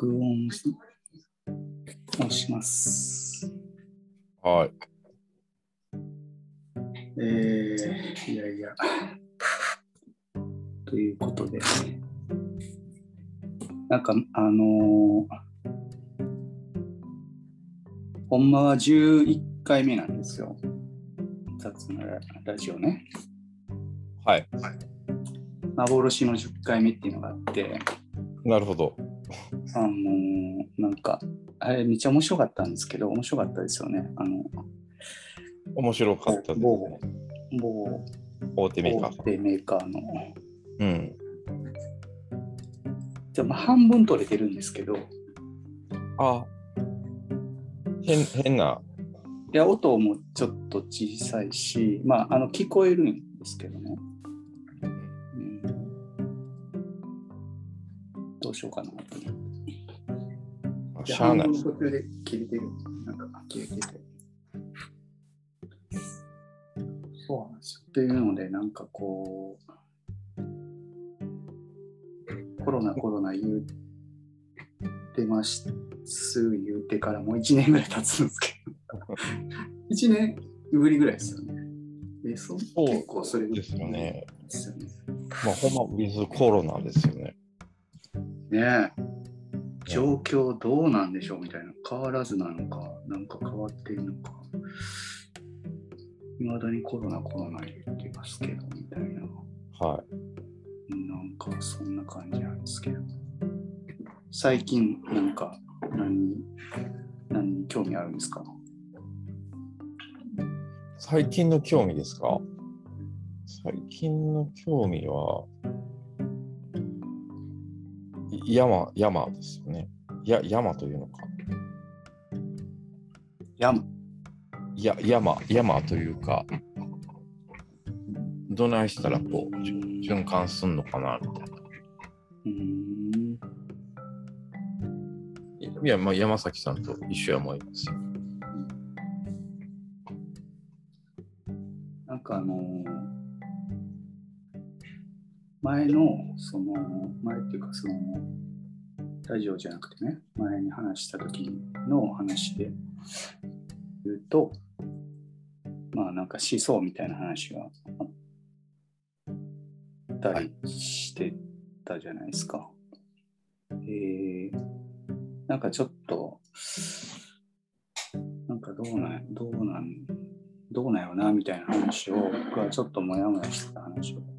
録音をします。はい。えー、いやいや。ということで、なんか、あのーほんまは11回目なんですよ。雑なララジオね。はい。幻の10回目っていうのがあって、なるほど。あのーなんか、あれめっちゃ面白かったんですけど、面白かったですよね。あの、面白かったです某ね。某大手メーカー。大手メーカーの。うん。じゃあまあ半分取れてるんですけど、いあ、変変な。や、音もちょっと小さいし、まあ、あの、聞こえるんですけどね。うん、どうしようかなしゃあない途中で切れてる。なんか、切れてて。そうなんですよ。っていうので、なんかこう、コロナ、コロナ言うてます言うてからもう1年ぐらい経つんですけど、1年ぶりぐらいですよね。でそそう結構それぐらいですよね。ですよね。まあ、ほんま、ウィズコロナですよね。ねえ状況どうなんでしょうみたいな。変わらずなのかなんか変わってるのか。いまだにコロナコロナ言ってますけどみたいな。はい。なんかそんな感じなんですけど。最近なんか何に何に興味あるんですか？最近の興味ですか？最近の興味は、い山、山ですよね。や、山というのか。やんや、山、山というか、どないしたらこう、循環すんのかな、みたいな。うーんいや、まあ、山崎さんと一緒や思いますよ。なんかあのー前のその前っていうかそのラジオじゃなくてね前に話した時の話で言うとまあなんか思想みたいな話があったりしてたじゃないですか。えー、なんかちょっとなんかどうなんどうなんどうなんやろなみたいな話を僕はちょっとモヤモヤしてた話を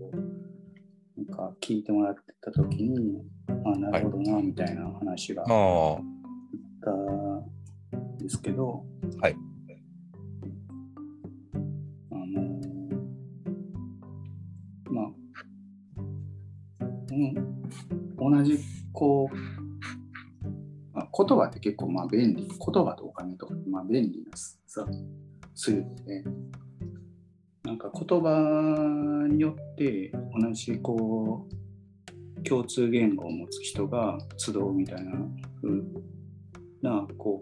聞いてもらってた時にあなるほどなみたいな話があったんですけど、はい。あのまあ、うん、同じこう、まあ、言葉って結構まあ便利言葉とお金とかまあ便利なさツールで、なんか言葉によって同じこう共通言語を持つ人が集うみたいな風なこ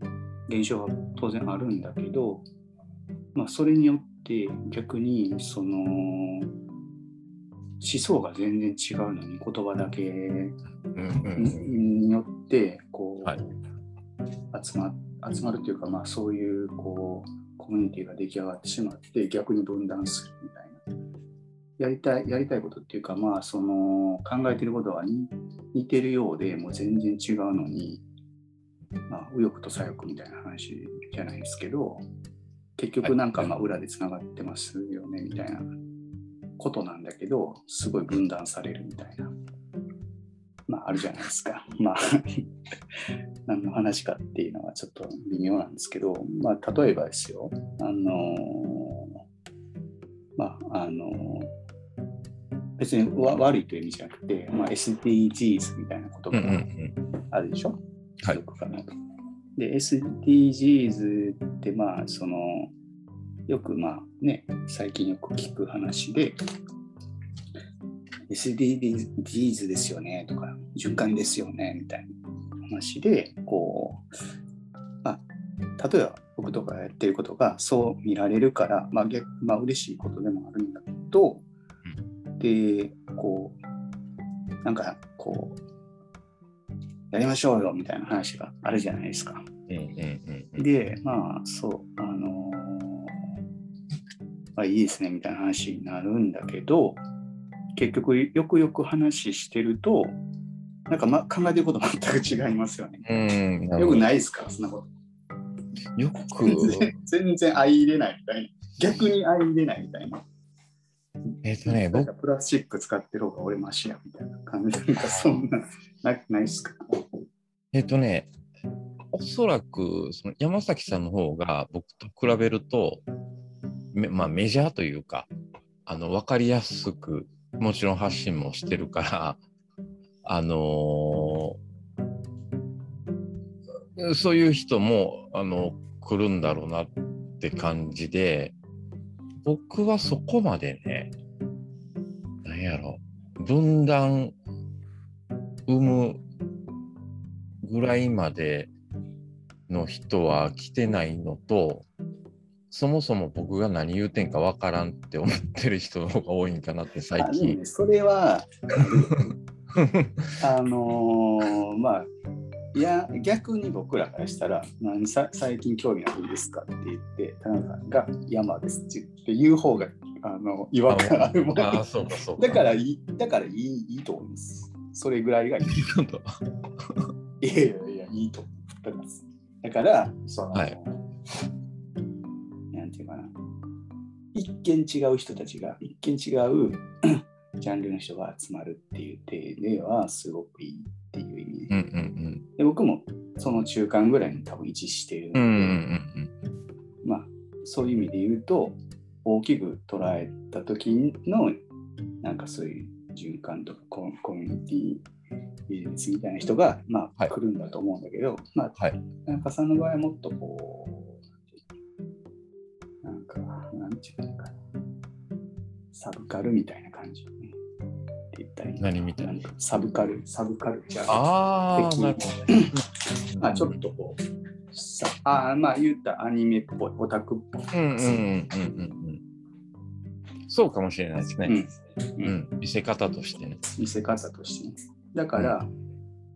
う現象は当然あるんだけど、まあ、それによって逆にその思想が全然違うのに言葉だけ。によってこう、はい集ま集まるというか、まあ、そういうこうコミュニティが出来上がってしまって逆に分断するみたいなやりたいやりたいことっていうか、まあ、その考えてることは似似てるようでもう全然違うのに、まあ、右翼と左翼みたいな話じゃないですけど結局なんかまあ裏でつながってますよねみたいなことなんだけどすごい分断されるみたいな。まあ、あるじゃないですか。まあ、何の話かっていうのはちょっと微妙なんですけど、まあ、例えばですよ、あのーまあ、あのー別にわ悪いという意味じゃなくて、まあ、SDGs みたいな言葉がうんうんうん。あるでしょ、はいよくかなと。で、SDGs って、まあ、その、よくまあね、最近よく聞く話で、SDGs ですよねとか、循環ですよねみたいな話で、こう、まあ、例えば僕とかがやってることがそう見られるから、まあ逆まあ嬉しいことでもあるんだけど、で、こう、なんかこう、やりましょうよみたいな話があるじゃないですか。うんうんうんで、まあ、そう、あのーまあ、いいですねみたいな話になるんだけど、結局、よくよく話してると、なんか、ま、考えてること全く違いますよね。うん。うん。よくい。ないですか、そんなこと。よく、全然全然相入れないみたいな。逆に相入れないみたいな。えっとね、僕プラスチック使ってる方が俺マシやみたいな感じなんかそんな、なないっすか？えっとね、おそらくその山崎さんの方が僕と比べると、めまあ、メジャーというか、あの分かりやすく、もちろん発信もしてるから、あのーそういう人もあの来るんだろうなって感じで、僕はそこまでね、なんやろ、分断生むぐらいまでの人は来てないのと、そもそも僕が何言うてんかわからんって思ってる人の方が多いんかなって最近。ねそれは、あのーまあ、いや、逆に僕らからしたら、何さ最近興味あるんですかって言って、田中さんが山ですって言う方が、あの、違和感あるもん。ああ、そうかそうか。だからいい、だからいいいいと思います。それぐらいがいい。いやいやいや、いいと思います。だから、その、はいなんていうかな、一見違う人たちが、一見違うジャンルの人が集まるっていう点では、すごくいいっていう意味で、うんうんで僕もその中間ぐらいに多分位置しているので、うん。うんうんまあ、そういう意味で言うと、大きく捉えた時の、なんかそういう循環とかココミュニティビジネスみたいな人が、まあ、はい。来るんだと思うんだけど、まあ、はい。田中さんの場合はもっとこう、なんか、なんていうのかな、サブカルみたいな感じ、た何みたいサブカル、サブカルチャー。ああ、的なるほど。まあ、ちょっとこう、さあまあ言ったらアニメっぽい、オタクっぽい。うんうんうんうんうんうん。そうかもしれないですね。うんうん。見せ方としてね。見せ方としてね。だから、あの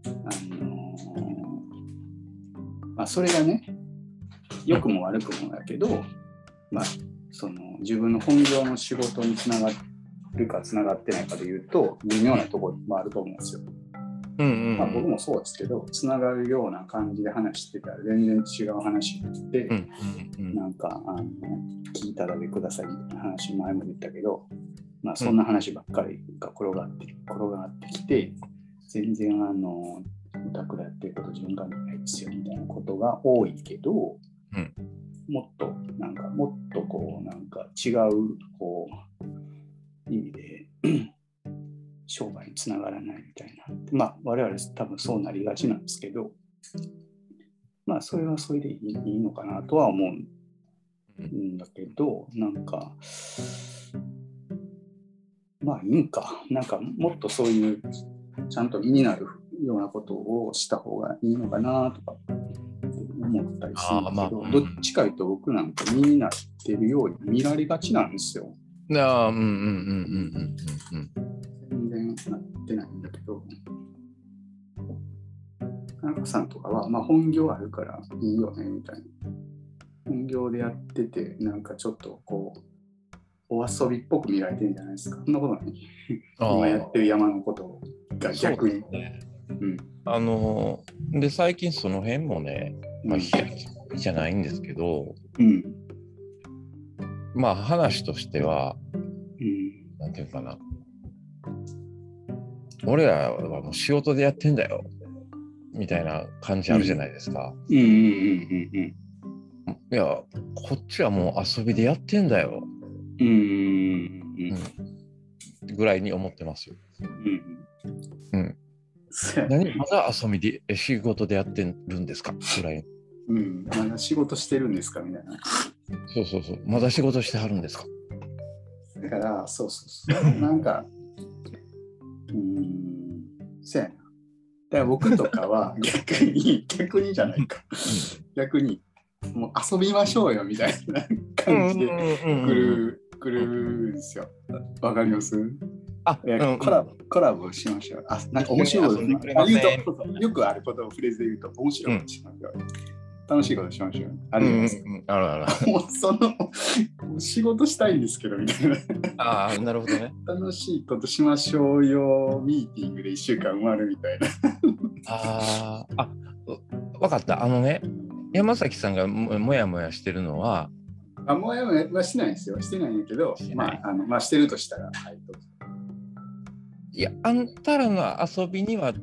ーまあ、それがね、良くも悪くもだけど、まあ、その自分の本業の仕事につながるかつながってないかで言うと、微妙なところもあると思うんですよ。うんうんまあ、僕もそうですけど、つながるような感じで話してたら全然違う話になって、うんうんうん。なんかあの聞いただけくださいみたいな話前も言ったけど、まあ、そんな話ばっかりが転がって,、転がってきて全然あのオタクでやってること順番じゃないですよみたいなことが多いけど、うん。もっとなんかもっとこうなんか違うこう意味で商売につながらないみたいなまあ我々多分そうなりがちなんですけどまあそれはそれでいいいいのかなとは思うんだけど、なんか、まあいいんか。なんかもっとそういう、ちゃんと身になるようなことをした方がいいのかなとか思ったりするんだけど、まあうんどっちかいうと僕なんか身になってるように見られがちなんですよ。ああ、うんうんうんうんうんうん全然なってないんだけど、田中さんとかは、まあ、本業あるからいいよねみたいな。本業でやってて、なんかちょっとこう、お遊びっぽく見られてるんじゃないですか。そんなことない？あ今やってる山のことが逆に。そうんあのーで最近その辺もね、まあ、うん開きじゃないんですけど、うんまあ話としては、うん。なんていうかな。俺らはもう仕事でやってんだよ。みたいな感じあるじゃないですか。いや、こっちはもう遊びでやってんだよ。うん。うん。ぐらいに思ってますよ。うん。うん。何まだ遊びで、え仕事でやってるんですか？ぐらい。うん、まだ仕事してるんですかみたいな。そうそうそう。まだ仕事してはるんですか？だから、そうそうそう。なんか、うーん、そうやな。だから僕とかは 逆に、逆にじゃないか。逆に、もう遊びましょうよみたいな感じで来る、来るんですよ。わかります？あ、うんコラボコラボしましょう。あ、なんか面白いことよくあることをフレーズで言うと、面白いことしましょう。楽しいことしましょう。あるじゃないですか。うんあるある。もうその、仕事したいんですけど、みたいな。ああ、なるほどね。楽しいことしましょうよ、ミーティングで1週間埋まるみたいな。ああ、あ、わかった。あのね、山崎さんがももやもやしてるのは、あ、もうやもやはしてないんですよ。してないんだけどまあ、あのまあ、してるとしたら、はい、いや、あんたらの遊びには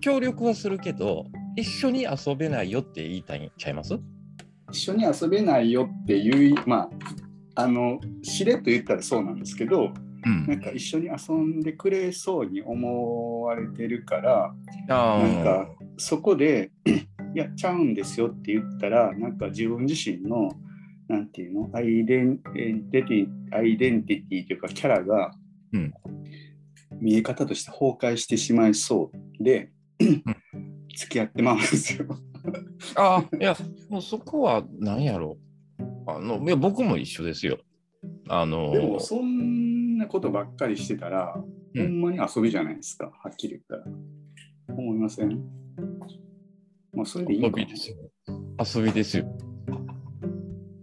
協力はするけど、一緒に遊べないよって言いたいんちゃいます？一緒に遊べないよっていう、まあ、あの、しれっと言ったらそうなんですけど、うん。なんか一緒に遊んでくれそうに思われてるから、あなんかそこで、いや、ちゃうんですよって言ったら、なんか自分自身の、なんていうの、アイデンティティ、アイデンティティというか、キャラが、うん。見え方として崩壊してしまいそうで、付き合ってまうんですよ。あ あ、いや、もうそこは何やろう。あのいや僕も一緒ですよ。あのでも、そんなことばっかりしてたら、うんほんまに遊びじゃないですか、はっきり言ったら。思いません？まあ、それでいい遊びですよ。遊びですよ。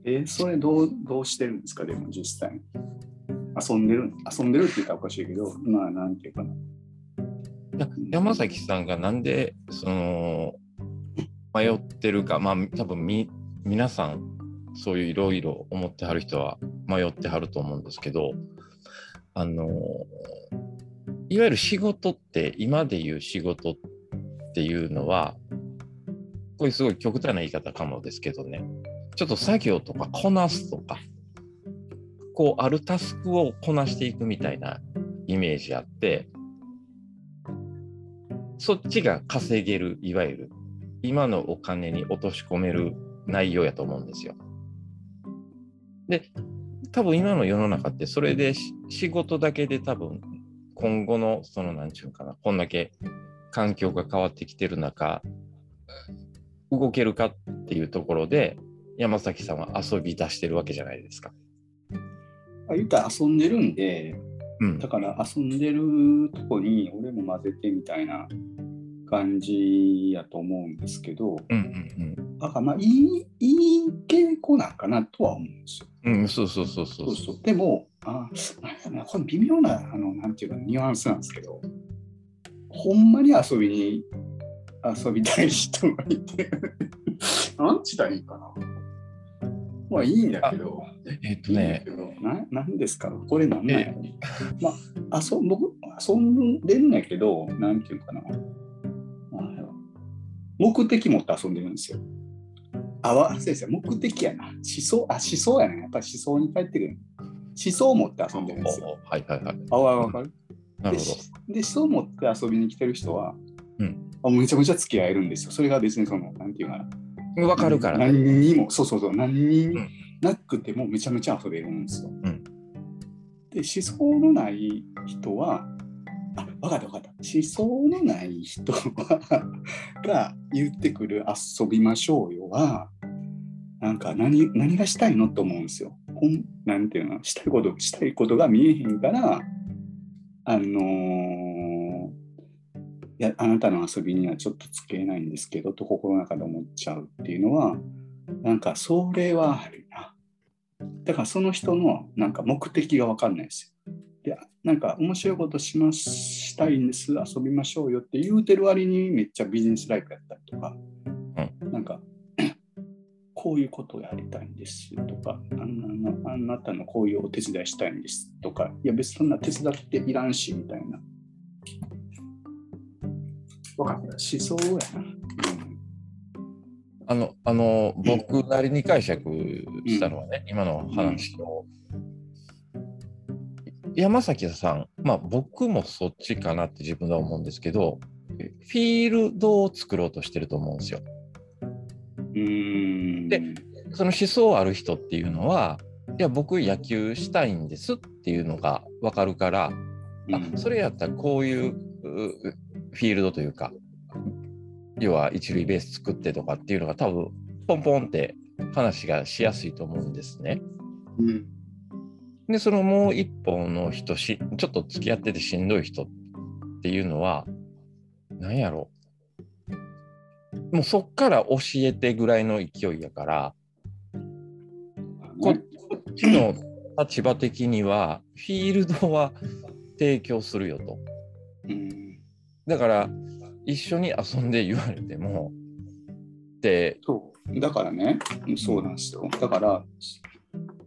えーそれどうどうしてるんですか、でも実際に。遊んでる遊んでるって言ったらおかしいけど、まあ、なんていうかな。山崎さんがなんでその迷ってるか、まあ多分み皆さんそういういろいろ思ってはる人は迷ってはると思うんですけど、あのいわゆる仕事って今で言う仕事っていうのはこれすごい極端な言い方かもですけどね。ちょっと作業とかこなすとかこうあるタスクをこなしていくみたいなイメージあってそっちが稼げるいわゆる今のお金に落とし込める内容やと思うんですよ。で多分今の世の中ってそれで仕事だけで多分今後のその何ちゅうかなこんだけ環境が変わってきてる中動けるかっていうところで山崎さんは遊び出してるわけじゃないですか。あ言ったら遊んでるんで、うんだから遊んでるとこに俺も混ぜてみたいな感じやと思うんですけど、うんだからまあいいいい傾向なんかなとは思うんですよ。うんうん。うん、そうそうそうそうそうそうでも、あなんやろなこれ微妙なあのなんていうかニュアンスなんですけど、ほんまに遊びに遊びたい人がいて、なんちったらいいかな。まあいいんだけど、えっとねけど、ななんですか？これなんなんやろ？まあ、遊僕遊んでんだけど、なんていうかな。目的持って遊んでるんですよ。あわ、先生、目的やな。思想、あ、思想やね。やっぱり思想に帰ってくる。思想を持って遊んでるんですよ。はいはいはい。あわわかる、なるほど。でで、思想を持って遊びに来てる人は、うんあめちゃめちゃ付き合えるんですよ。それが別にその、なんていうかな。わかるから。何にも、そうそうそう、何にんなくてもめちゃめちゃ遊べるんですよ。んで、思想のない人は、あ、分かった分かった。思想のない人は が言ってくる遊びましょうよは、なんか何何がしたいのと思うんですよ。ほんなんていうの、したいこと、したいことが見えへんから、あのーいや、あなたの遊びにはちょっとつけないんですけど、と心の中で思っちゃうっていうのは、なんかそれはあるな。だからその人のなんか目的が分かんないですよ。で、なんか面白いことしますしたいんです、遊びましょうよって言うてる割にめっちゃビジネスライクやったりとか、なんか、こういうことをやりたいんですとかあんな、あなたのこういうお手伝いしたいんですとか、いや別にそんな手伝っていらんしみたいな。分かった。思想やな。うんあの、あの、僕なりに解釈したのはね、今の話を。山崎さん、まあ僕もそっちかなって自分では思うんですけど、フィールドを作ろうとしてると思うんですよ。うーん。でその思想ある人っていうのは、いや、僕野球したいんですっていうのが分かるから、うんあそれやったらこういううフィールドというか、要は一塁ベース作ってとかっていうのが多分ポンポンって話がしやすいと思うんですね。うんで、そのもう一方の人し、ちょっと付き合っててしんどい人っていうのは、何やろもうそっから教えてぐらいの勢いやから、こっちの立場的には、フィールドは提供するよと。うん、だから、一緒に遊んで言われても、で、そうだからね、そうなんですよ。だから、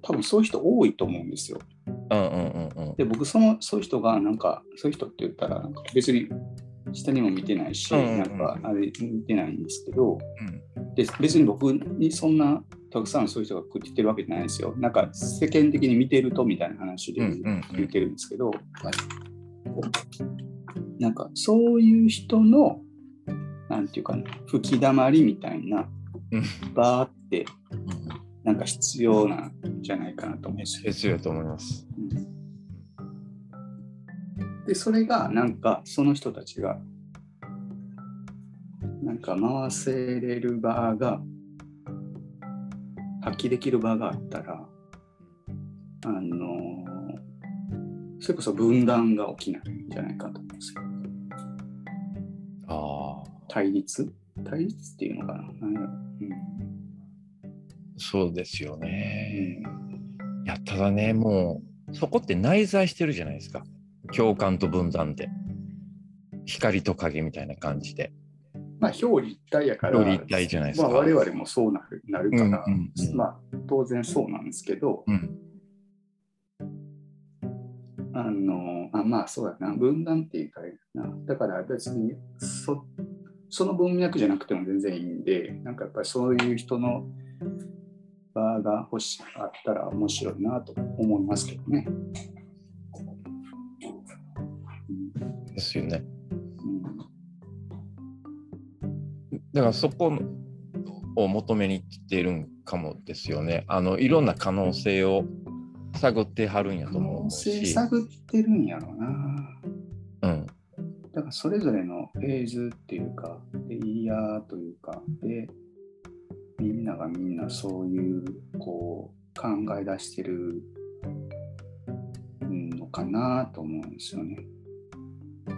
多分そういう人多いと思うんですよ。うんうんうんうん。で、僕、そのそういう人が、なんか、そういう人って言ったら、なんか別に下にも見てないし、うんうんうんなんか、あれ見てないんですけど、うんで別に僕にそんなたくさんそういう人が来てるわけじゃないですよ。なんか世間的に見てるとみたいな話でうんうんうん言ってるんですけど、なんかそういう人の、なんていうかな、吹き溜まりみたいなうん、バーってうんなんか必要なんじゃないかなと思うんですよ。必要やと思います。で、それがなんかその人たちが、なんか回せれる場が、発揮できる場があったら、あのそれこそ分断が起きないんじゃないかと思うんですよ。ああ、対立？対立っていうのかな？なんそうですようんね。いや、ただね、もう、そこって内在してるじゃないですか。共感と分断で。光と影みたいな感じで。まあ、表裏一体やから、表裏一体じゃないですかまあ、我々もそうなるなるから、うんうんうんまあ、当然そうなんですけど、うん。あのあまあそうだな、分断っていうかな、だから別にそその文脈じゃなくても全然いいんで、なんかやっぱりそういう人の場が欲しあったら面白いなと思いますけどね。うんですよね。うんだからそこを求めに来てるんかもですよね。あの、いろんな可能性を探ってはるんやと可思うし。探ってるんやろうな。うん。だからそれぞれのフェーズっていうか、レイヤーというか、で、みんながみんなそういう、こう、考え出してるのかなと思うんですよね。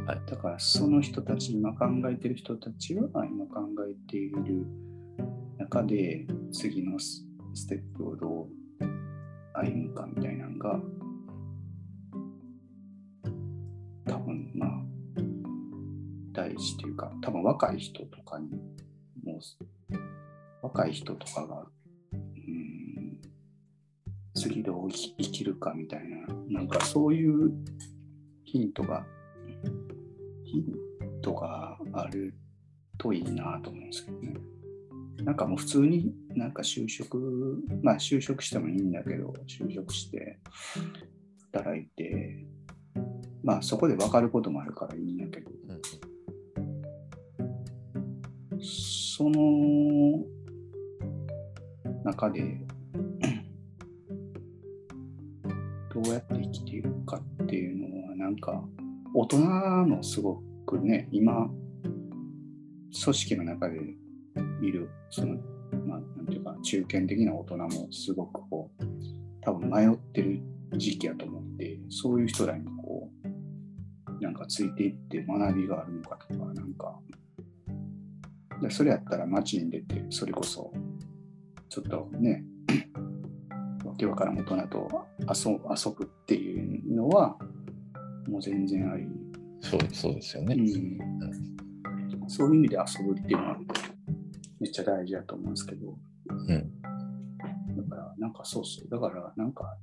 はいだからその人たち、今考えてる人たちは、今考えている中で、次のスステップをどう歩むかみたいなのが、多分まあ、大事というか、多分若い人とかに、もう、若い人とかが、うん、次どう生きるかみたいな、なんかそういうヒントが、ヒントがあるといいなと思うんですけどね。なんかもう普通になんか就職、まあ就職してもいいんだけど、就職して働いて、まあそこで分かることもあるからいいんだけど、その中でどうやって生きているかっていうのはなんか大人のすごくね今組織の中でいるそのまあなんていうか中堅的な大人もすごくこう多分迷ってる時期やと思ってそういう人らにこうなんかついていって学びがあるのかとかなんかでそれやったら街に出てそれこそちょっとね わけわからん大人と遊遊ぶっていうのはもう全然あり、そうそうですよね。うん、そういう意味で遊ぶっていうのはめっちゃ大事だと思うんですけど。うん。だからなんかそうそうだからなんか、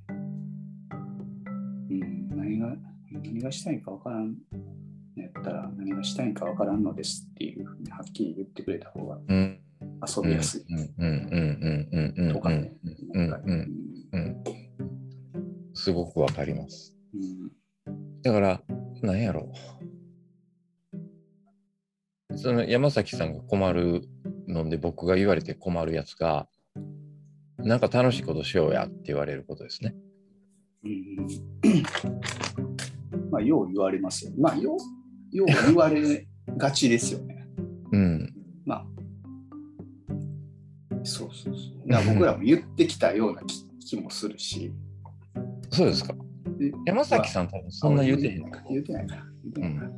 うん、何が何がしたいかわからんやったら何がしたいかわからんのですっていうふうにはっきり言ってくれた方がうん。遊びやすい。うん。うん。うん。うん。うん。うん。とかね。すごくわかります。うん。だから、なん。やろう。その山崎さん。が困るので、僕が言われて困るやつが、なんか楽しいことしようやって言われることですね。うんまあ、よう言われますよ。まあ、よう、よう言われがちですよね。うん。まあ、そうそうそう。僕らも言ってきたような気気もするし、そうですか。で山崎さん多分そんな言うてへん。言うてないから。言うてないから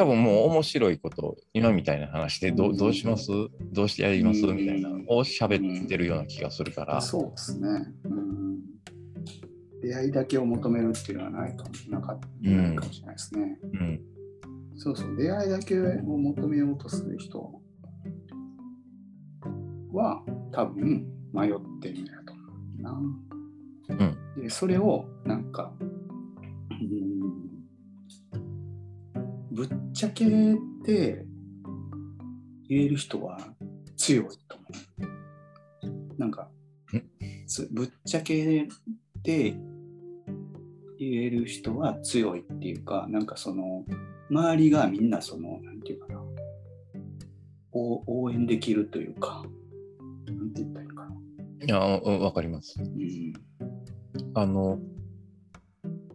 多分もう面白いこと、今みたいな話でどうどうします？どうしてやります？みたいなのを喋ってるような気がするから。そうですね。うん。出会いだけを求めるっていうのはないかもなかうんないかもしれないですね。うん。そうそう、出会いだけを求めようとする人は多分迷ってるんやと思うな。で、それをなんか、うん、ぶっちゃけて言える人は強いと思う。なんかぶっちゃけて言える人は強いっていうか、なんかその、周りがみんなその、なんていうかな、お応援できるというか、なんて言ったらいいのかな。いや、うんわかります。うん。あの、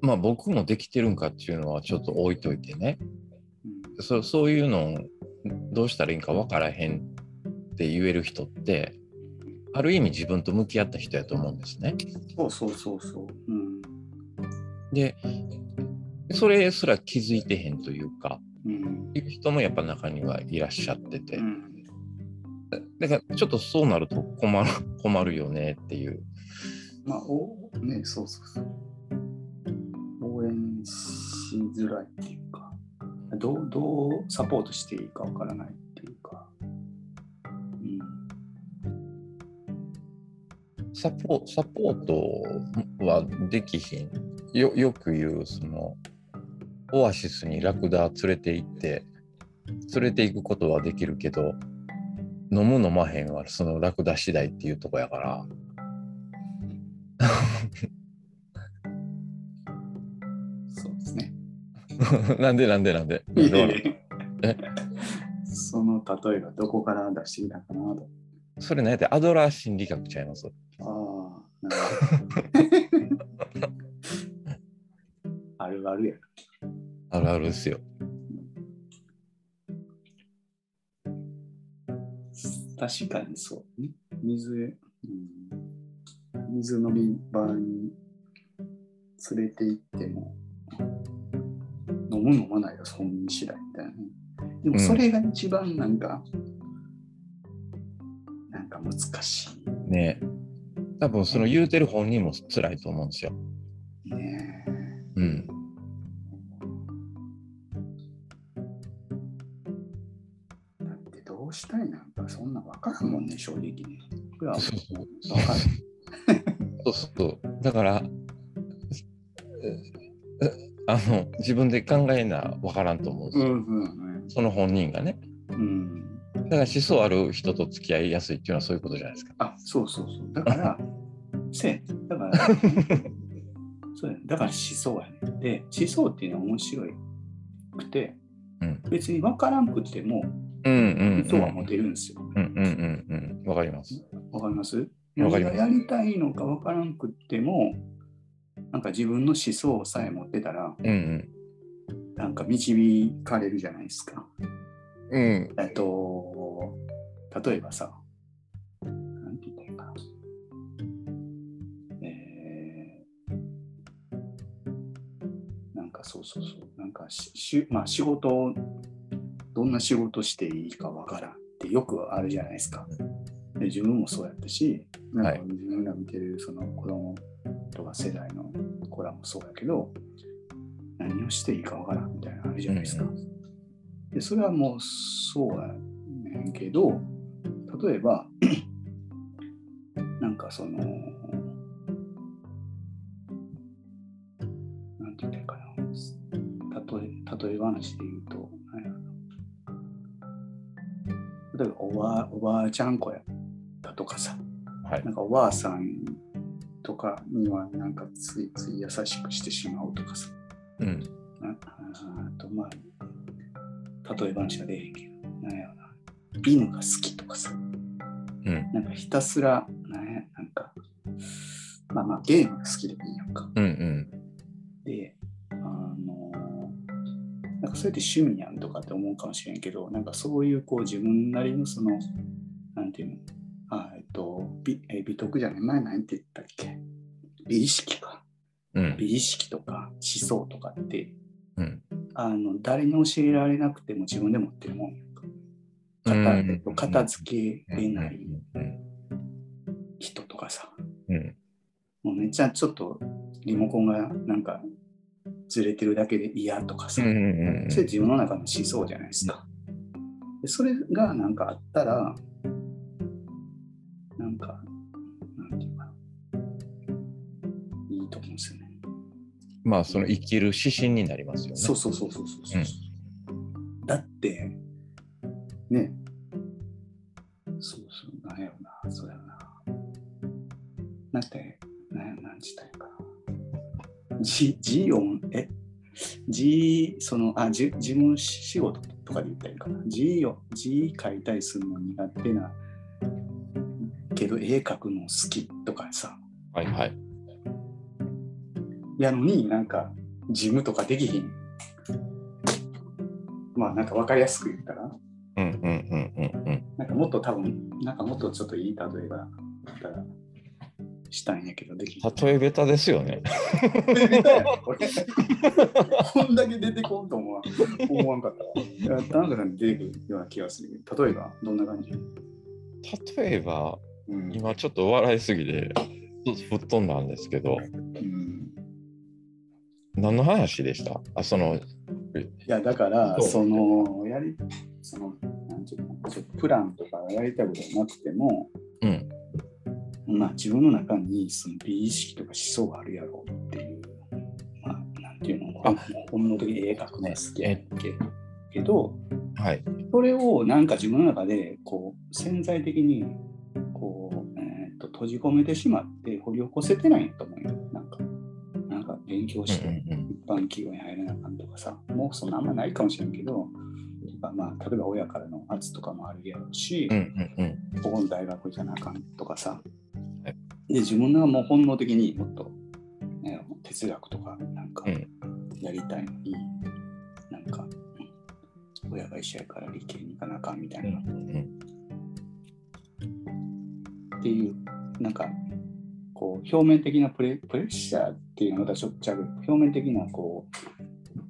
まあ僕もできてるんかっていうのはちょっと置いといてね。うんそそういうのをどうしたらいいんか分からへんって言える人って、ある意味自分と向き合った人やと思うんですね。そうそうそうそう。うん。で、それすら気づいてへんというか、うん。いう人もやっぱ中にはいらっしゃっててう、ん、だからちょっとそうなると困る 困るよねっていう。まあ、おね、そうそうそう。応援しづらいっていうか、どうどうサポートしていいかわからないっていうか。うん。サポサポートはできひん。よよく言う、その、オアシスにラクダ連れて行って、連れて行くことはできるけど、飲む飲まへんはそのラクダ次第っていうとこやから。なんでなんでなんで？え？その例えがどこから出してきたかなと。それ何やってアドラー心理学ちゃいます？ああ、なるほど。あるあるや。あるあるですよ。確かにそうね。水、うん、水飲み場に連れて行っても、飲む飲まないが本人次第みたいなね。でもそれが一番なんか、なんか難しね多分その言うてる本人も辛いと思うんですよ。いね。うん。だってどうしたいなんかそんな分からんもんね、正直ね。そうそう分かる。そうそう。だから、ええあの自分で考えなわからんと思うんですよ。んうんその本人がね。うん。だから思想ある人と付き合いやすいっていうのはそういうことじゃないですか。あ、そうそうそう。だから、せやだから、そうやだから思想やね。で、思想っていうのは面白いくて、うん別に分からんくても、うんうん、うん。人は持てるんですよ。うんうんうんうん。わかります。わかります？わかりますやりたいのか分からんくっても、なんか自分の思想さえ持ってたら、うんうん。なんか導かれるじゃないですか。うん。えっと、例えばさ、なんて言ったらいいかな。えー、なんかそうそうそう、なんかしし、まあ仕事を、どんな仕事していいかわからんってよくあるじゃないですか。で自分もそうやったし、なんはいか自分が見てるその子供とか世代の子らもそうやけど、何をしていいかわからんみたいなのあるじゃないですか。うんでそれはもうそうやねんけど、例えば、なんかその、なんて言ったらいいかな。例え、例え話で言うと、例えばおばあ、おばあちゃん子やったとかさ、はいな。んかおばあさんとかにはなんかついつい優しくしてしまうとかさ、うん。なあとまあ例え話が出へんけどなんやろな犬が好きとかさうん。なんかひたすらなんやなんかまあまあゲームが好きでもいいやんかうんうん。であのなんかそれって趣味やんとかって思うかもしれんけどなんかそういうこう自分なりのそのなんていうの美え美徳じゃない前何て言ったっけ？美意識か。うん。美意識とか思想とかって、うん。あの誰に教えられなくても自分で持ってるもん片片付けれないうん。人とかさ、うん。もうめっちゃちょっとリモコンがなんかずれてるだけで嫌とかさ。それ自分の中の思想じゃないですか。でそれがなんかあったら、まあ、その生きる指針になりますよね。そうそうそうそうそうそう。だって、ね、そうそう、なんやろな、そうやろな。なんて、なんや、なんちったんやかな。G、G 音、え ?G、その、あ、じ事務仕事とかで言ったらいいかな。G を、いたりするの苦手な、けど絵描くの好きとかさ、はいはい。やのになんか事務とかできひん。まあなんか分かりやすく言ったら、うんうんうんうんうん。なんかもっと多分、なんかもっとちょっといい例えがあったらしたんやけど、できひん。例えベタですよね。こんだけ出てこんと思わん思わんかったわ。いや田中さんに出てくるような気がするけど、例えばどんな感じ、例えば、うん今ちょっと笑いすぎて、吹っ飛んだんですけど、うん何の話でした？あ、その、いやだからそのやりそのなんていうのプランとかやりたいことなくても、うん。まあ、自分の中にその美意識とか思想があるやろうっていう、まあ、なんていうのあ。本能的に絵描くのが好きやけどはい。それをなんか自分の中でこう潜在的にこう、えー、と閉じ込めてしまって掘り起こせてないと勉強して、一般企業に入らなあかんとかさ、もうそんなあんまないかもしれんけど、まあ、まあ例えば親からの圧とかもあるやろうし。ここの大学じゃなあかんとかさ、はい。で自分がもう本能的にもっと、ね、哲学とかなんかうん。やりたいのに、なんか、うん親が医者やから理系に行かなあかんみたいな、うんうん。っていう、なんか、表面的なプレプレッシャーっていうのがまたちょっとちゃう。表面的な、こ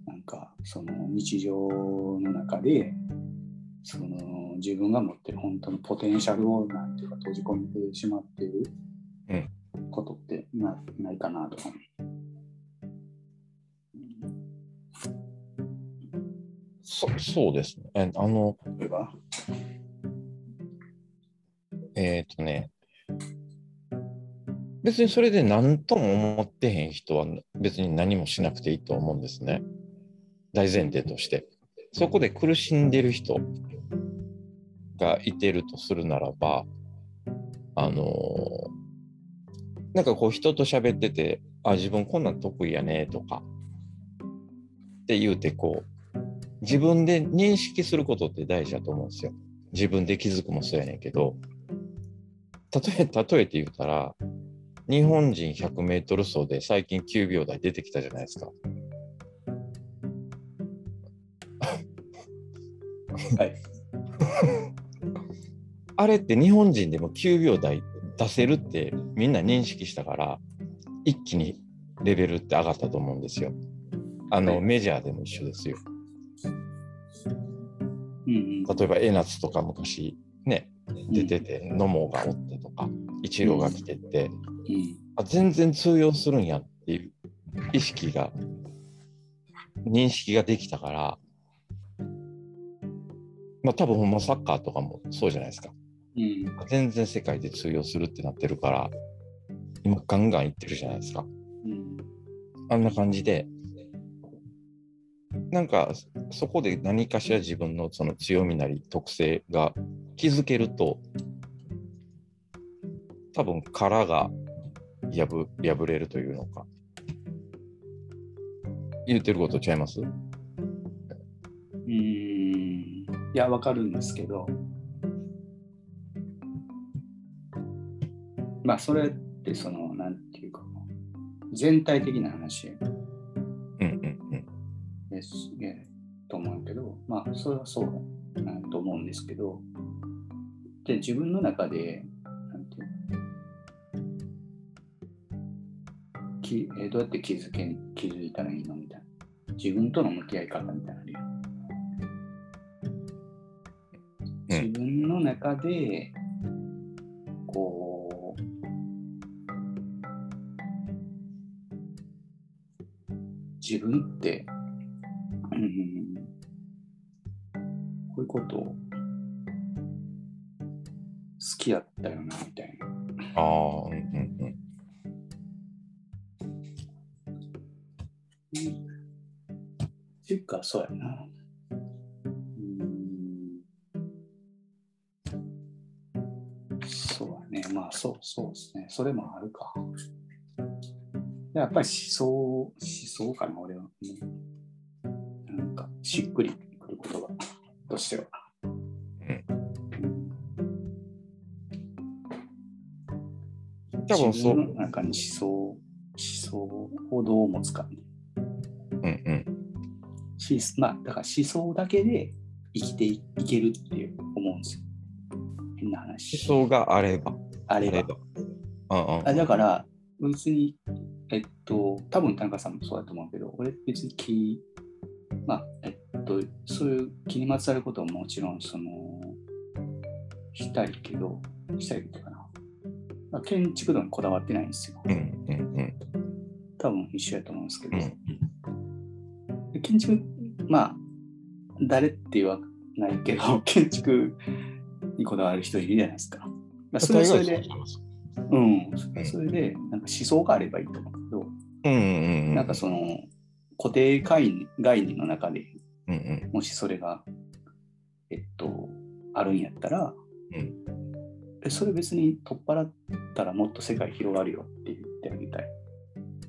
う、なんか、その日常の中で、その自分が持ってる本当のポテンシャルをなんていうか閉じ込めてしまっているうんことってな,、ないかなとか、そそうですね。えあの、例えば、えっ、とね、別にそれで何とも思ってへん人は別に何もしなくていいと思うんですね。大前提として。そこで苦しんでる人がいてるとするならば、あのーなんかこう人と喋ってて、あ、自分こんなん得意やねとか、って言うてこう、自分で認識することって大事だと思うんですよ。自分で気づくもそうやねんけど、例え、例えて言うたら、日本人100メートル走で最近9秒台出てきたじゃないですか。はい。あれって日本人でも9秒台出せるってみんな認識したから、一気にレベルって上がったと思うんですよ。あの、はいメジャーでも一緒ですよ。うんうん、例えば、江夏とか昔ね、出てて、野茂がおってとか、イチローが来てって、うんあ全然通用するんやっていう意識が、認識ができたから、まあ多分ほんまサッカーとかもそうじゃないですか。うん全然世界で通用するってなってるから、今ガンガンいってるじゃないですか。うんあんな感じで、なんかそこで何かしら自分のその強みなり特性が気づけると、多分殻が破破れるというのか。言ってることちゃいます？うーん。いや、わかるんですけど、まあ、それって、その、なんていうか、全体的な話。うんうんうん。ですね、と思うけど、まあ、それはそうだなと思うんですけど、で、自分の中で、きえーどうやって気づけ気づいたらいいのみたいな。自分との向き合い方みたいな自分の中で、こう、自分って、うん、こういうことを好きやったよな、みたいな。ああ、うんうんうん。か、そうやな。うん。そうやね。まあ、そう、そうですね。それもあるか。やっぱり思想、思想かな、俺は。うんなんか、しっくりくる言葉としては。多分そう。自分の中に思想、思想をどう持つかまあ、だから思想だけで生きていけるっていう思うんですよ。変な話。思想があれば。あれば。うんうん。あだから、別に、えっと、多分田中さんもそうだと思うけど、俺別に気、まあ、えっと、そういう気にまつわることはもちろん、その、したいけど、したいっていうかな。まあ、建築度にこだわってないんですよ。うんうんうん。多分一緒やと思うんですけど、うんで建築、まあ、誰って言わないけど、建築にこだわる人いるじゃないですか。まあ、それはそれで、うん、それで、なんか思想があればいいと思うけど、うんうんうん。なんかその固定概念概念の中でうんうん。もしそれが、えっと、あるんやったら、うんえそれ別に取っ払ったらもっと世界広がるよって言ってあげたい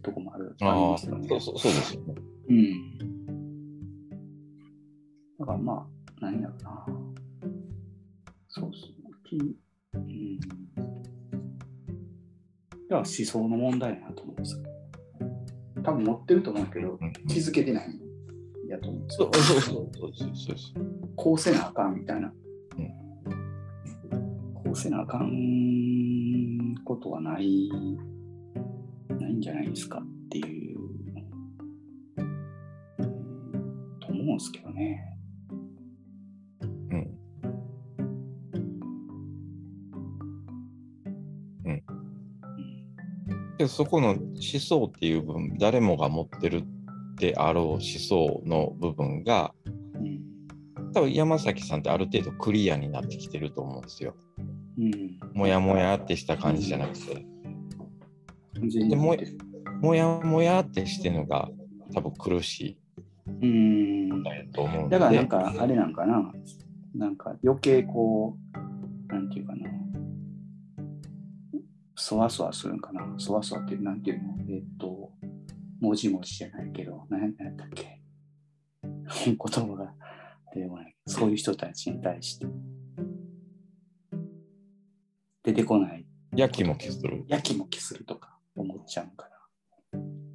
とこもあるありますよね。そうそうそうですよね。うん。思想の問題やなと思うんですよ。多分持ってると思うけど、うん気づけてないんやと思うんですよそう。そうそうそうそう。こうせなあかんみたいな。うんこうせなあかんことはない、ないんじゃないですかっていう、うんと思うんですけどね。でそこの思想っていう部分誰もが持ってるであろう思想の部分がうん多分山崎さんってある程度クリアになってきてると思うんですよ。うん。もやもやってした感じじゃなくて、でもやもやってしてるのが多分苦しいうん。んだと思うんで。だからなんかあれなんかな、なんか余計こう、なんていうかな、そわそわするんかな、そわそわってなんていうの、えっと、文字文字じゃないけど、何やったっけ？言葉が出てこない。そういう人たちに対して出てこない、やきもきする。やきもきするとか思っちゃうか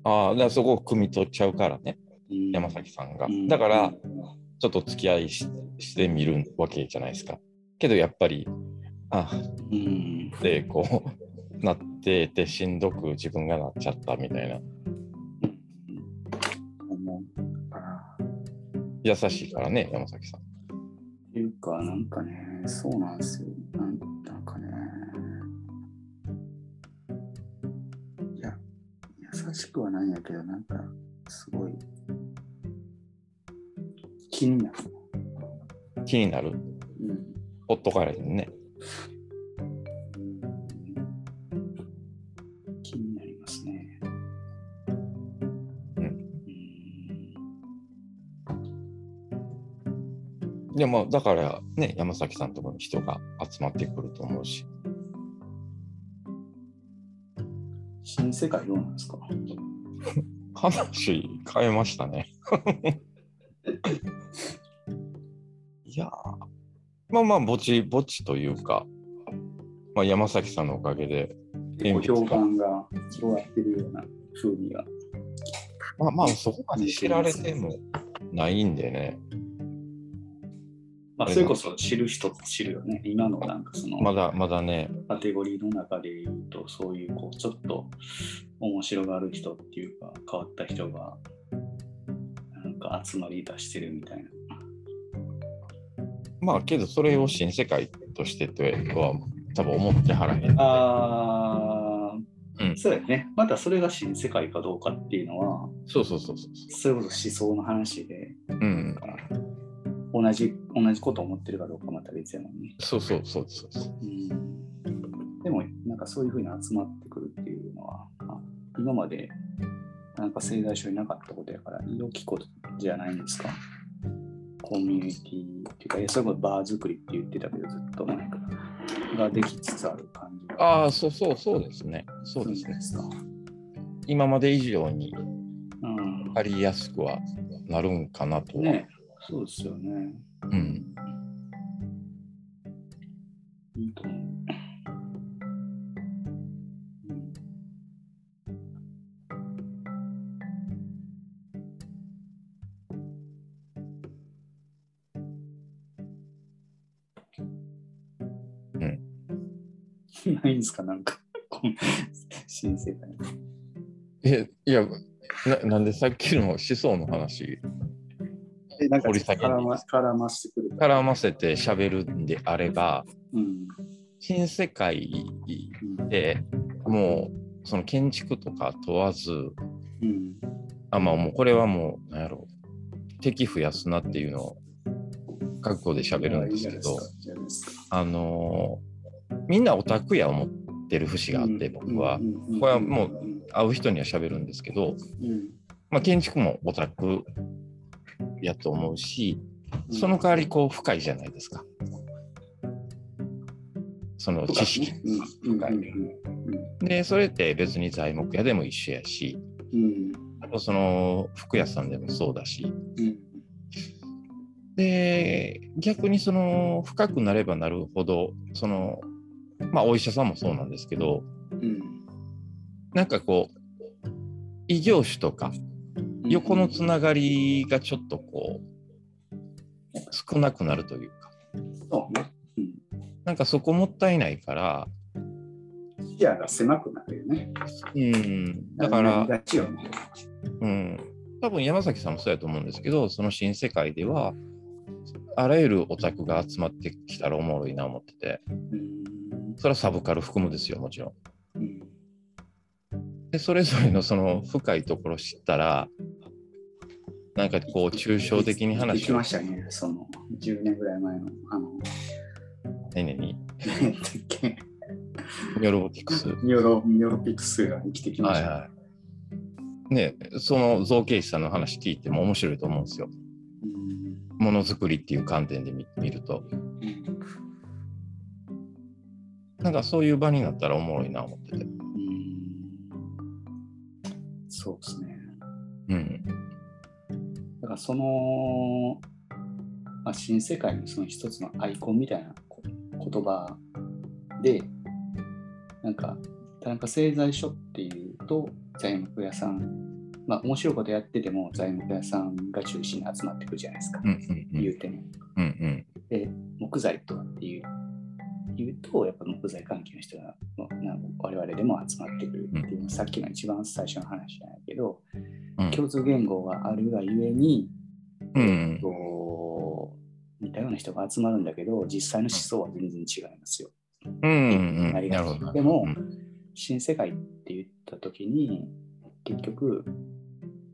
ああ、だからそこを汲み取っちゃうからね、ら。うん山崎さんがう。んだから、ちょっと付き合いししてみるわけじゃないですか。けどやっぱり、あうん。でこうなっててしんどく自分がなっちゃったみたいな。優しいからね山崎さんっていうか、なんかね、そうなんですよ。なんなんかね、いや、優しくはないんやけど、なんか、すごい、気になる。気になる？うん。ほっとかれてねでもだからね山崎さんのところに人が集まってくると思うし。新世界どうなんですか？話変えましたね。いやー。まあまあぼちぼちというか、まあ、山崎さんのおかげで評判が広がってるような風味が。まあまあそこまで知られてもないんでねまあ、それこそ知る人ぞ知るよね。今のなんかその、まだまだね、カテゴリーの中で言うと、そういうこうちょっと面白がる人っていうか、変わった人が、なんか集まり出してるみたいな。まあけどそれを新世界としてとは多分思ってはらへん。ああ、うんそうやね。またそれが新世界かどうかっていうのは、そうそうそうそう。それこそ思想の話で、うん。同じ同じことを思ってるかどうかまた別やもんね。そうそうそうそうそう。うん、でも、なんかそういうふうに集まってくるっていうのは、あ今までなんか製材所になかったことやから、良きことじゃないんですか？コミュニティっていうか、いやそれこそバー作りって言ってたけど、ずっとなんか、ができつつある感じが。ああ、そうそうそうですね。そうですね。すか。今まで以上にうん分かりやすくはなるんかなとは。ね、そうですよね。うん。いいと思う。うんうん。ないんですか、なんか、この新世界。え、いやな、なんでさっきの思想の話え、なんか絡ま絡ましてくれた。絡ませて喋るんであれば、うん。新世界でもうその建築とか問わず、うん。あ、まあもうこれはもう、なんやろう、敵増やすなっていうのを覚悟で喋るんですけど、あのーみんなオタクや思ってる節があって、僕は、これはもう会う人には喋るんですけど、うん、まあ、建築もオタクやと思うし、その代わりこう深いじゃないですか。その知識。で、それって別に材木屋でも一緒やし、うん、その服屋さんでもそうだし、うん、で、逆にその深くなればなるほど、その、まあお医者さんもそうなんですけど、うん、なんかこう、異業種とか、横のつながりがちょっとこう、少なくなるというか、そうね。うん。なんかそこもったいないから、視野が狭くなるよね。うん、だから。うん、多分山崎さんもそうやと思うんですけど、その新世界では、あらゆるオタクが集まってきたらおもろいな思ってて、うん。それはサブカル含むですよ、もちろん。うん。で、それぞれのその深いところ知ったら、なんかこう、抽象的に行話をきましたね。その、10年ぐらい前の、あの、何だっけ？ニョロボティクス。ニョロ、ニョロピクスが生きてきました。はいはい。ね、その造形師さんの話聞いても面白いと思うんですよ。うんものづくりっていう観点で見見ると。うんなんかそういう場になったらおもろいな思ってて。うんそうですね。うん。だからその、まあ、新世界のその一つのアイコンみたいなこ言葉で、なんか、田中製材所っていうと材木屋さん、まあ面白いことやってても材木屋さんが中心に集まってくるじゃないですか、うんうんうん。言うても。うんうん。で、木材とかっていう、言うと、やっぱ木材関係の人が我々でも集まってくるっていう、さっきの一番最初の話じゃないけど、うん共通言語があるがゆえに、うんと似たような人が集まるんだけど、実際の思想は全然違いますよ。うんうん。なりがちなるほど。でもうん新世界って言った時に、結局、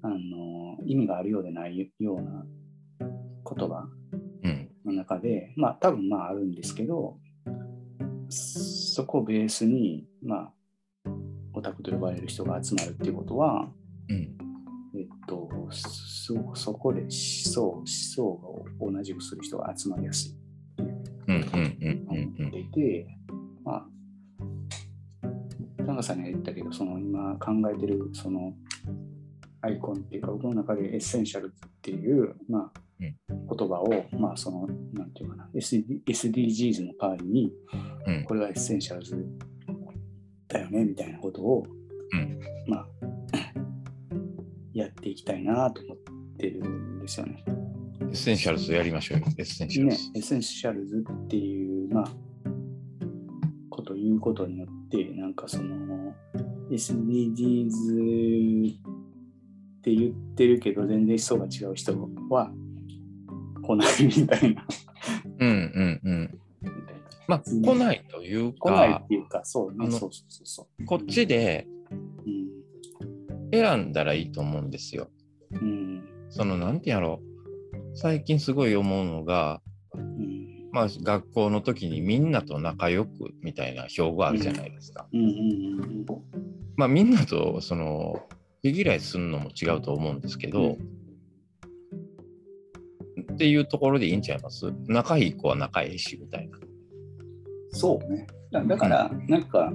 あの意味があるようでないような言葉うんの中で、まあ多分まああるんですけど、そこをベースに、まあ、オタクと呼ばれる人が集まるっていうことは、うんえっと、そそこで思想思想を同じくする人が集まりやすい。うんうんうんうん思っていて、まあ、田中さんには言ったけど、その今考えてるそのアイコンっていうか、僕の中で essential っていう、まあうん。言葉を、まあその、なんていうかな、SD SDGs の代わりに、うん。これは essentials だよねみたいなことを、うん。まあ、やっていきたいなと思ってるんですよね。 essentials やりましょうよ、 essentials。、ね essentials っていう、まあ、ことを言うことによって、なんかその SDGs って言ってるけど、全然思想が違う人は来ないみたいな。うんうんうん。まあ、うん来ないという来ないかっ、ていうか、そうね、そうそうそうそこっちで選んだらいいと思うんですよ。うんその、なんてやろう。最近すごい思うのが、うんまあ、学校の時にみんなと仲良くみたいな標語あるじゃないですか。うんうんまあ、みんなと、その、毛嫌いするのも違うと思うんですけど、っていうところでいいんちゃいます？仲いい子は仲いいし、みたいな。そうね。だだから、なんか、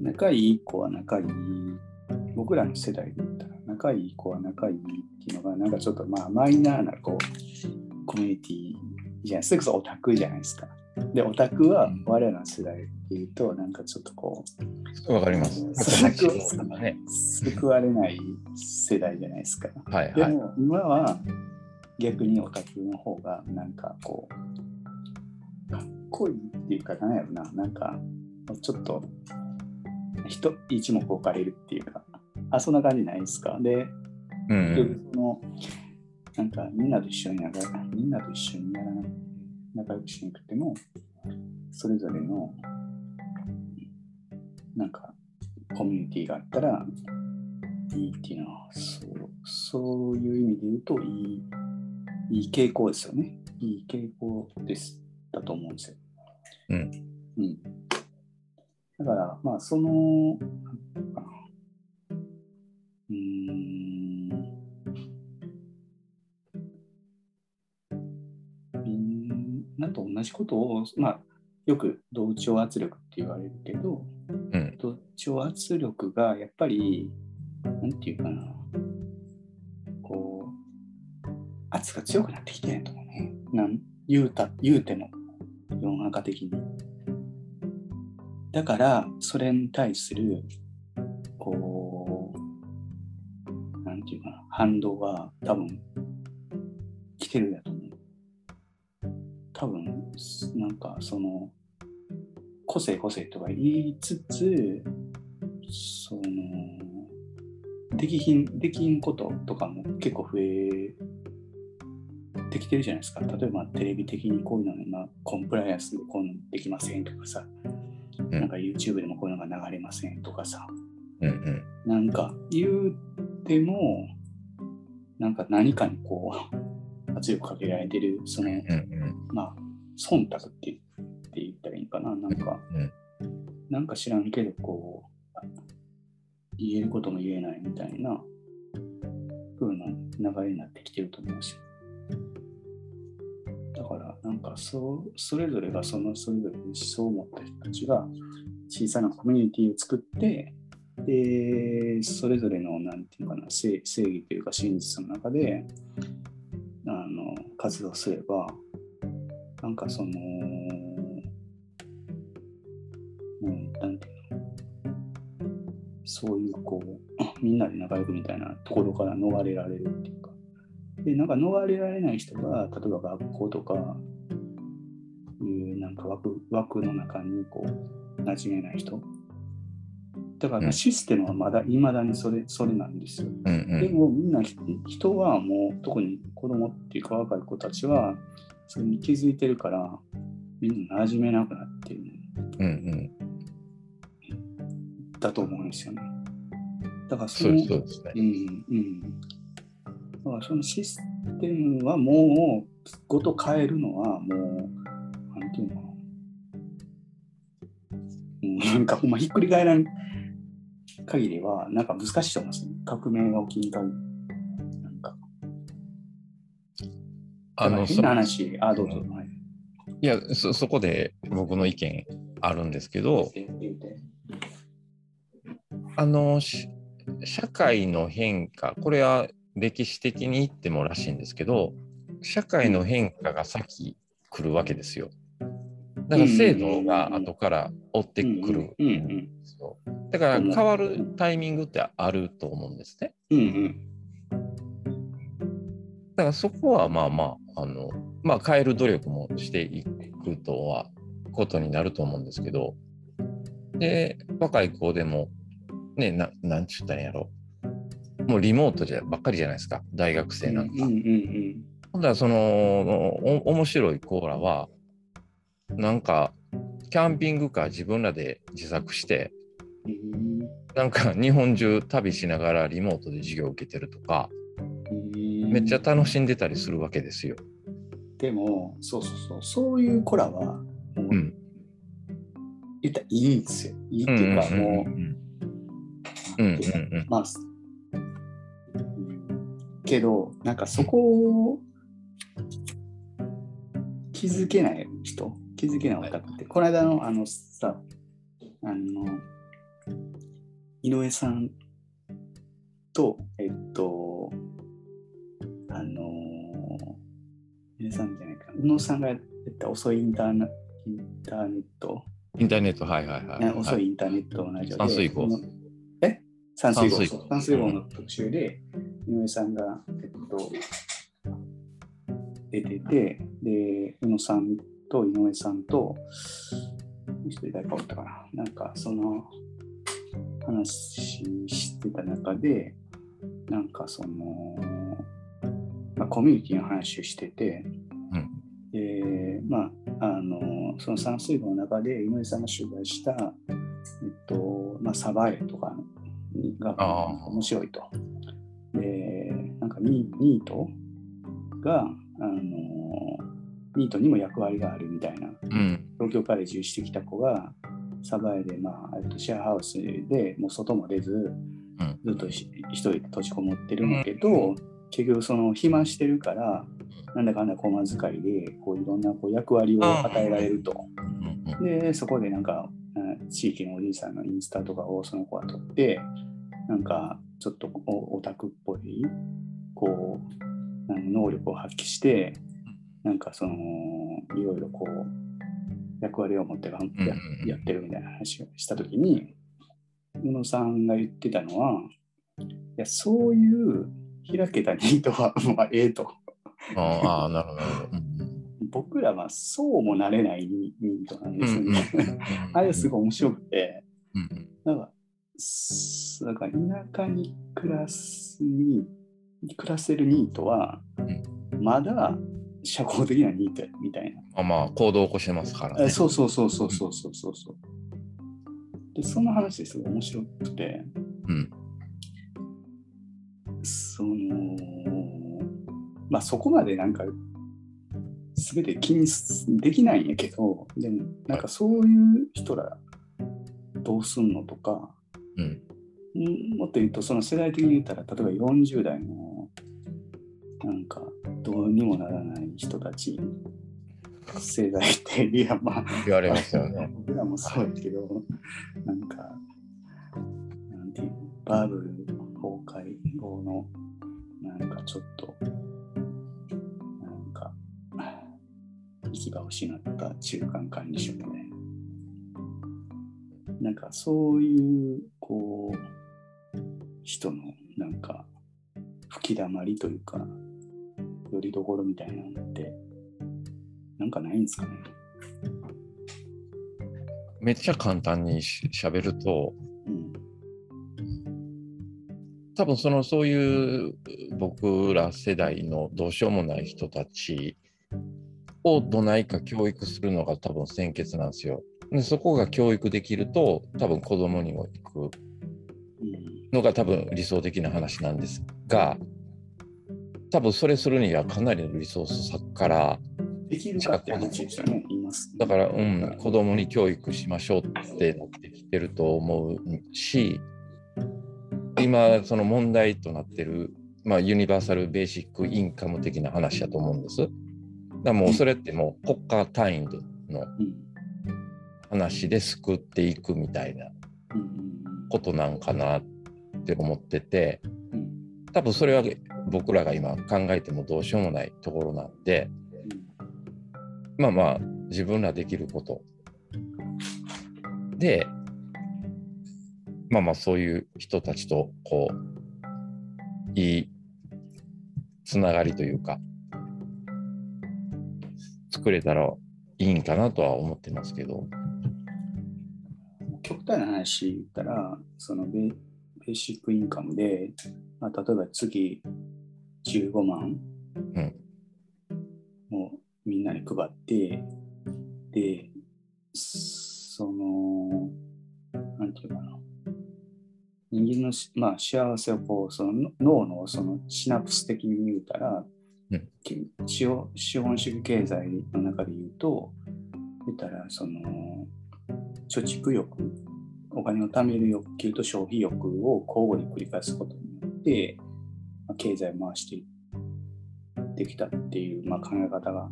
仲いい子は仲いい、僕らの世代で言ったら、仲いい子は仲いいっていうのが、なんかちょっとまあマイナーなこうコミュニティじゃないそれこそオタクじゃないですか。で、オタクは我らの世代で言うと、なんかちょっとこわかります。救われない世代じゃないですか。はいはい。でも今は逆にオタクの方がなんかこうかっこいいっていうかなんやろななんかちょっと人一目置かれるっていうかあそんな感じないですか？でうん結局そのなんかみんなと一緒に仲みんなと一緒にやらな仲良くしなくてもそれぞれのなんかコミュニティがあったらいいっていうのはそうそういう意味で言うといいいい傾向ですよねいい傾向ですだと思うんですよ。うん。うん、だからまあそのうんみんなと同じことを、まあ、よく同調圧力って言われるけど、うん。同調圧力がやっぱり、なんていうかな、こう、圧が強くなってきてるとね。なん言うた言うても、世の中的に。だから、それに対する、こう、なんていうかな、反動が多分、来てるやと思う。多分、なんか、その、個性個性とか言いつつ、その、できひん、できんこととかも結構増えてきてるじゃないですか。例えばテレビ的にこういうの今、コンプライアンスでこういうのできませんとかさ、なんか YouTube でもこういうのが流れませんとかさ、うんうん。なんか言うても、なんか何かにこう、圧力かけられてる、その、うんうん。まあ、忖度ってって言ったらいいかな？なんか、うんなんか知らんけど、こう、言えることも言えないみたいな風な流れになってきてると思うし。だから、なんかそう、それぞれがその、それぞれの思想を持った人たちが小さなコミュニティを作って、で、それぞれの、なんていうかな、正正義というか真実の中で、あの、活動すれば、なんかその、うん、なんていうの、そういうこう、みんなで仲良くみたいなところから逃れられるっていうか、で、なんか逃れられない人が、例えば学校とか、いうなんか枠枠の中にこう、馴染めない人。だからうんシステムはまだ、いまだにそれ、それなんですよ。うんうん。でもみんなひ人はもう特に子供っていうか若い子たちはそれに気づいてるからみんな馴染めなくなってるんうんうん。だと思うんですよね。だからそのそうですそうですね。うんうん。だからそのシステムはもうごと変えるのはもうん、なんかほんまひっくり返らん限りはなんか難しいと思うんですよね。革命が起きん限り。なんか。あの、変な話、あ、どうぞ。はい。いやそ、そこで僕の意見あるんですけど、あの、し社会の変化、これは歴史的に言ってもらしいんですけど、社会の変化が先来るわけですよ。だから制度が後から追ってくる。だから変わるタイミングってあると思うんですね。うんうん。だかからそこはまあまあ、あの、まあ変える努力もしていくとは、ことになると思うんですけど、で、若い子でも、ね、ななんちゅったんやろ。もうリモートじゃばっかりじゃないですか、大学生なんか。うんうんだらそのお面白いコーラはなんかキャンピングカー自分らで自作してうんなんか日本中旅しながらリモートで授業を受けてるとかうんめっちゃ楽しんでたりするわけですよ。でも、そうそうそう、そういう子らは、もう、うん。言ったらいいんですよ。いいっていうか、もう、うんうんうん。うんまあ、うん。けど、なんかそこを気づけない人、気づけない方って、この間のあのさ、あの、井上さんと、えっと、あの、井上さんじゃないか、宇野さんがやった遅いインターネインターネット、インターネットはいはいはい。ね遅はいインターネットのラジオで。山水号。え？山水号。山水号。そう山水号の特集で、井上さんが、えっと、出てて、で、宇野さんと井上さんと、もう一人誰かおったかな。なんか、その話してた中で、なんかその、まあ、コミュニティの話をしてて、うんで、まあ、あの、その山水号の中で井上さんが取材した、えっと、まあ、サバエとかが面白いと。で、なんかニニートが、あの、ニートにも役割があるみたいな、うん。東京から移住してきた子が、サバエで、まあ、えっとシェアハウスでもう外も出ず、うん。ずっとひ一人で閉じこもってるんだけど、結局その暇してるから、なんだかんだ駒遣いで、こういろんなこう役割を与えられると。うんうんで、そこでなんか、うん地域のおじいさんのインスタとかをその子は撮って、なんかちょっとおオタクっぽい、こう、能力を発揮して、なんかその、いろいろこう、役割を持ってやうんやってるみたいな話をしたときに、宇野さんが言ってたのは、いや、そういう開けたニートは、まあ、ええと。ああ、なるほど僕らはそうもなれないニートなんですようんね。うん。あれすごい面白くて、うんなんか、すなんか田舎に暮らすに、暮らせるニートは、まだ社交的なニートみたいな。あまあ、行動を起こしてますから、ね。そうそうそうそうそうそうそう。で、その話ですごい面白くて、うん。その、まあそこまでなんか、すべて気にできないんやけど、でも、なんかそういう人ら、どうすんのとか、うん、もっと言うと、その世代的に言ったら、例えば40代の、なんか、どうにもならない人たち、世代って、いや、まあ、言われますよね。僕らもそうですけど、なんか、なんていうの、バブル崩壊後の、なんかちょっと、なんか、行き場を失った中間管理職みたいな。なんかそういう、こう、人の、なんか、吹き溜まりというか、よりどころみたいなのって、なんかないんですかね。めっちゃ簡単にししゃべると、うん。多分そのそういう僕ら世代のどうしようもない人たちをどないか教育するのが多分先決なんですよ。でそこが教育できると多分子供にも行くうんのが多分理想的な話なんですが多分それするにはかなりのリソース割くからできるかって話でね。だから、うん、子供に教育しましょうってなってきてると思うし今その問題となってる、まあ、ユニバーサル・ベーシック・インカム的な話だと思うんです。だからもうそれってもう国家単位でのうん話で救っていくみたいなうん。ことなん。かなって思っててうん。多分それは僕らが今考えてもどうしようもないところなんでまあまあ自分らできることでまあまあそういう人たちとこういいつながりというか作れたらいいんかなとは思ってますけど。極端な話言ったら、そのベベーシックインカムで、まあ、例えば月15万をみんなに配って、で、その、なんていうかな。人間のし、まあ、幸せをこうその脳のそのシナプス的に言うたら、うんき資本資本主義経済の中で言うと言ったらその貯蓄欲お金を貯める欲求と消費欲を交互に繰り返すことによって、まあ経済を回していってきたっていう、まあ、考え方が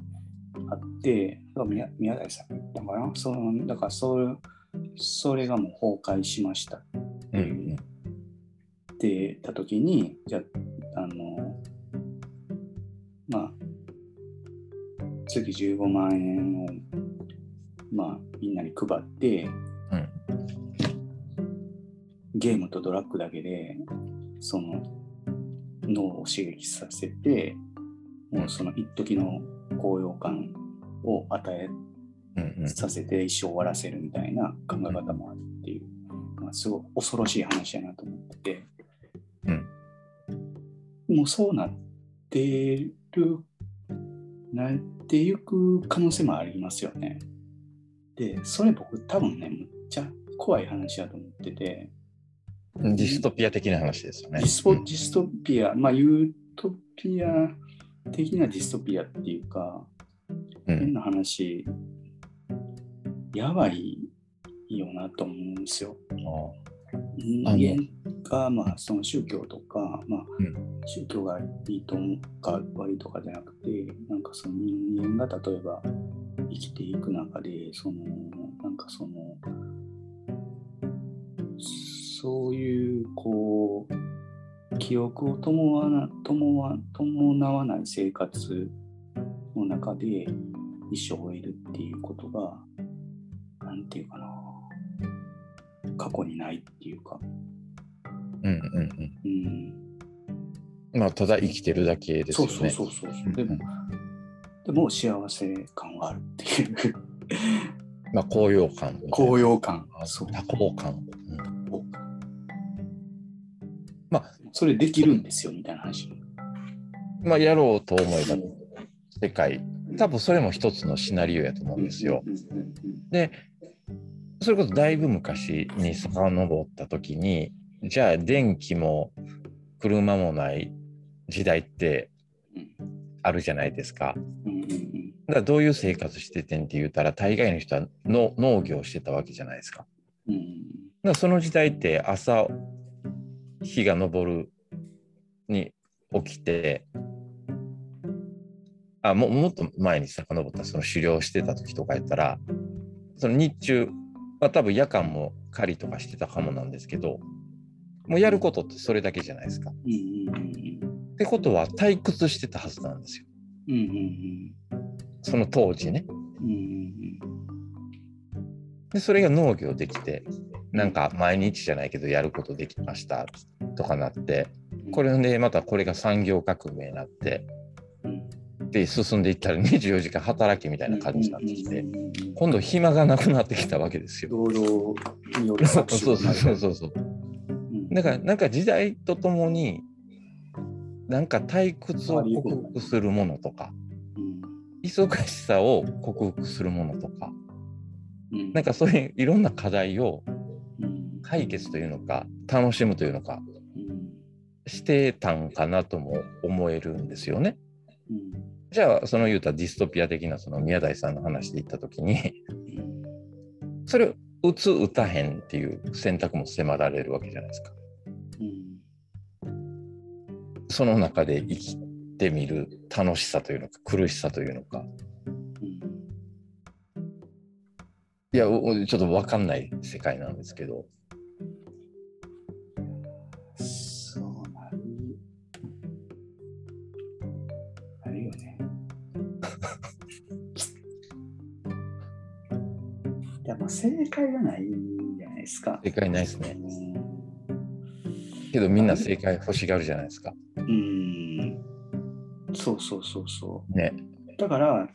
あって宮宮台さんが言ったのかな？そのだからそうそれがもう崩壊しました。うんうん。ってた時にじゃああのまあ月15万円をまあみんなに配って、うんゲームとドラッグだけでその脳を刺激させてもうその一時の高揚感を与えさせて一生終わらせるみたいな考え方もあるっていう、まあ、すごい恐ろしい話やなと思ってて、うん。もうそうなってるなっていく可能性もありますよね。でそれ僕多分ねむっちゃ怖い話だと思っててディストピア的な話ですよね。ディスディストピア。まあユートピア的なディストピアっていうかうん。変な話、やばいよなと思うんですよ。人間が、まあ、その宗教とか、まあうん。宗教がいいとか悪いとかじゃなくて、なんかその人間が例えば生きていく中で、その、なんかその、そういう、こう、記憶を伴わな伴わない生活の中で一生を終えるっていうことが、なんていうかな、過去にないっていうか、うんうんうんうん、まあただ生きてるだけですよね。そうそうそううんうんでも、でも幸せ感があるっていう、まあ高揚感。高揚感。あそう多幸感。うんまあそれできるんですよみたいな話。まあやろうと思えば世界多分それも一つのシナリオやと思うんですよ。でそれこそだいぶ昔に遡った時にじゃあ電気も車もない時代ってうんあるじゃないですか。だからどういう生活しててんって言ったら大概の人はの農業してたわけじゃないですか。うんだからその時代って朝日が昇るに起きてあももっと前に遡ったその狩猟してた時とかやったらその日中、まあ、多分夜間も狩りとかしてたかもなんですけどもうやることってそれだけじゃないですか。ってことは退屈してたはずなんですよその当時ね。でそれが農業できてなんか毎日じゃないけどやることできました。とかなって。うんこれでまたこれが産業革命になって。うん。で進んでいったら24時間働きみたいな感じになってきて。今度暇がなくなってきたわけですよ。労働による搾そう取そうそうそう。だからなんか時代とともになんか退屈を克服するものとかうん。忙しさを克服するものとかうん。なんかそういういろんな課題をうん解決というのか楽しむというのかしてたんかなとも思えるんですよね。うんじゃあその言うたディストピア的なその宮台さんの話で言った時にそれを打つ打たへんっていう選択も迫られるわけじゃないですか。うんその中で生きてみる楽しさというのか苦しさというのかいやちょっと分かんない世界なんですけど正解がないんじゃないですか。正解ないですねうんけどみんな正解欲しがるじゃないですか。うん。そうそうそうそう。ね。だから、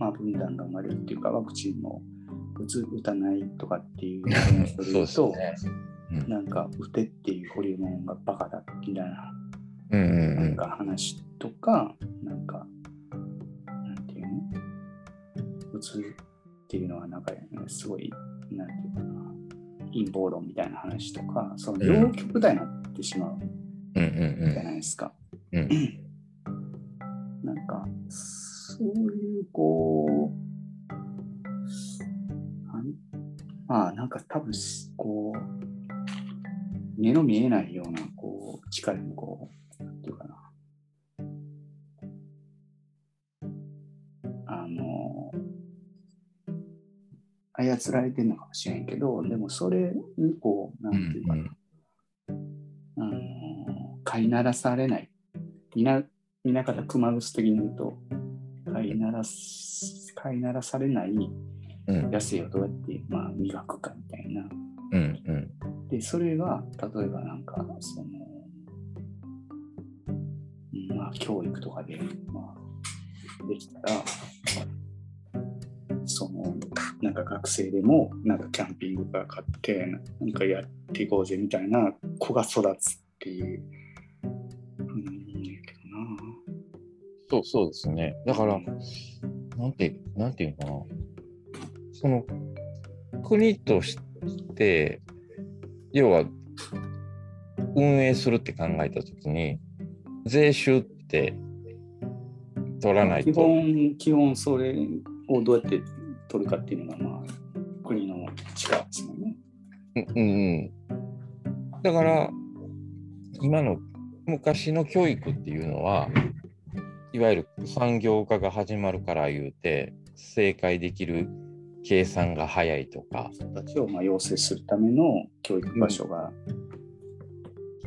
まあ、分断が生まれるっていうか、ワクチンも打つ打たないとかっていうのをすそうると、ですね。うんなんか、打てっていうホリモンがバカだみたいなうんうんうん。なんか話とか、なんか、なんていうの？打つっていうのは、なんか、すごい、なんていうかな、陰謀論みたいな話とか、その両極端になってしまうじゃないですか。うん。なんか、そういう、こう、なんまあ、なんか多分、こう、目の見えないような、こう、力に、こう、なんていうかな。操られてるのかもしれんけど、でもそれに、こう、なうんんていうかな。あの飼いならされない。みな、みな方熊楠的に言うと、飼いならす、飼いならされないうん野生をどうやって、まあ、磨くかみたいな。うんうんで、それが、例えばなんか、その、うんまあ、教育とかで、まあ、できたら、その、か学生でも、なんかキャンピングカー買って、なんかやっていこうぜみたいな子が育つっていう、うん、いいけどな。そうそうですね。だから、なんて、なんていうのかな。その、国として、要は、運営するって考えたときに、税収って取らない基と。本、基本それをどうやって取るかっていうのが、まあ、国の力ですもんね。うんうんうん。だから、今の昔の教育っていうのは、いわゆる産業化が始まるから言うて、正解できる計算が早いとか、人たちをまあ養成するための教育場所が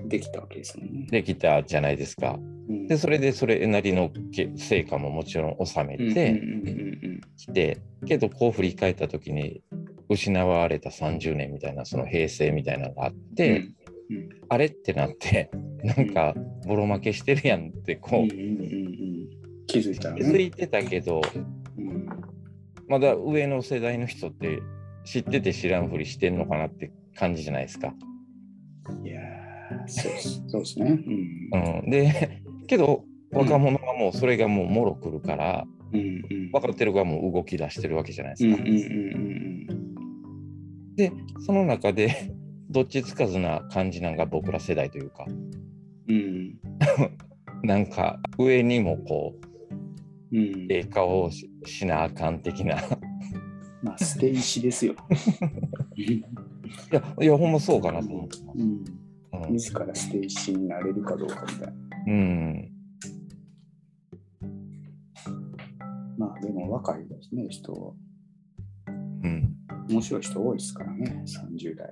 できたわけですもんね。できたじゃないですか。うんで、それでそれなりのけ成果ももちろん収めうんてうんうんきて、けどこう振り返った時に失われた30年みたいなその平成みたいなのがあっうん。て、うん。あれってなってなんかボロ負けしてるやんってこう、気づいたら気づね。いてたけどうん。まだ上の世代の人って知ってて知らんふりしてんのかなって感じじゃないですか。いやーそうですそうですね。うん。うん、でけど若者はもうそれがもうもろくるからうんうん。分かってる側も動き出してるわけじゃないですか。うんうんうんでその中で どっちつかずな感じなんが僕ら世代というか。うん。う んなんか上にもこううん。ええ顔をししなあかん的な。いまあ捨て石ですよ。や いやほんまそうかなと思ってます。うん。うん。自ら捨て石になれるかどうかみたいな。うんでも若いですね、人。うん、面白い人多いですからね、30代。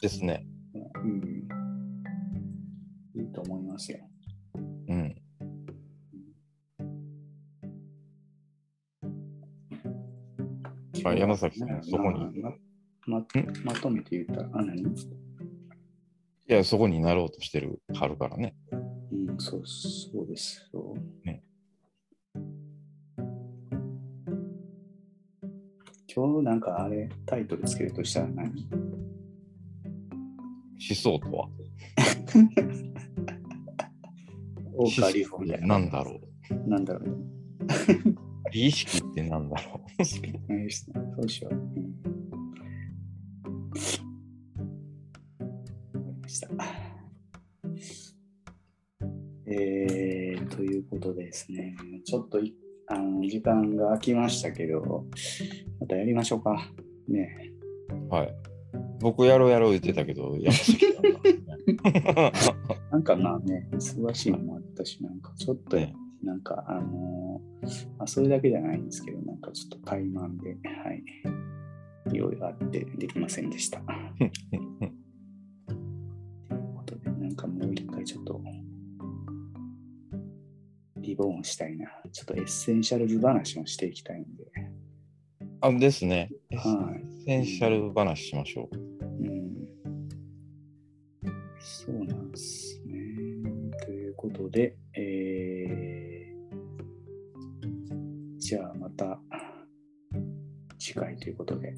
ですね。うん。いいと思いますよ。うんあ山崎さんそこに？ままままとめて言ったら、あ、何？いやそこになろうとしてるはるからね。うん、そう、そうです。そう。ね今日なんかあれ、タイトルつけるとしたら何？思想とは？オーカーリフォーみたいな。なんだろう？なんだろうね。美意識ってなんだろう？そうしよう。うん。わかりました。えー、ということでですね、ちょっといあの時間が空きましたけど、またやりましょうか。ねはい。僕やろうやろう言ってたけど、やっぱ好きだななんかまあね、忙しいのもあったし、なんかちょっと、ねなんかあのーまあ、それだけじゃないんですけど、なんかちょっと怠慢で、はい、用意があってできませんでした。ということで、なんかもう一回ちょっと、 reborn したいな。ちょっと essentials 話もしていきたいんで。あ、ですね。 essential 話しましょう。うん。そうなんですね。ということで、えー、じゃあまた次回ということで。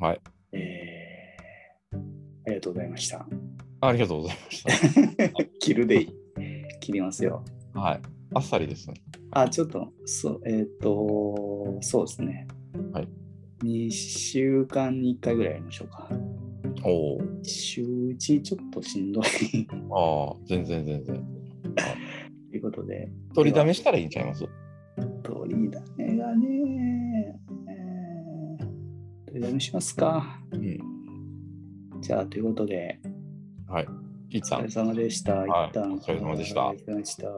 はい。えー、ありがとうございました。ありがとうございました。切るでいい。切りますよ。はい。あっさりですね。あ、ちょっと、そう、えっ、ー、と、そうですね。はい。2週間に1回ぐらいやりましょうか。おお。週1ちょっとしんどいああ、全然全然。ということで、取りだめしたらいいんちゃいます？取りだめがね、えー、取りだめしますか。うん。じゃあ、ということで、はい。お疲れ。様でした。はい一旦お疲れ様でしたお疲れ様でした。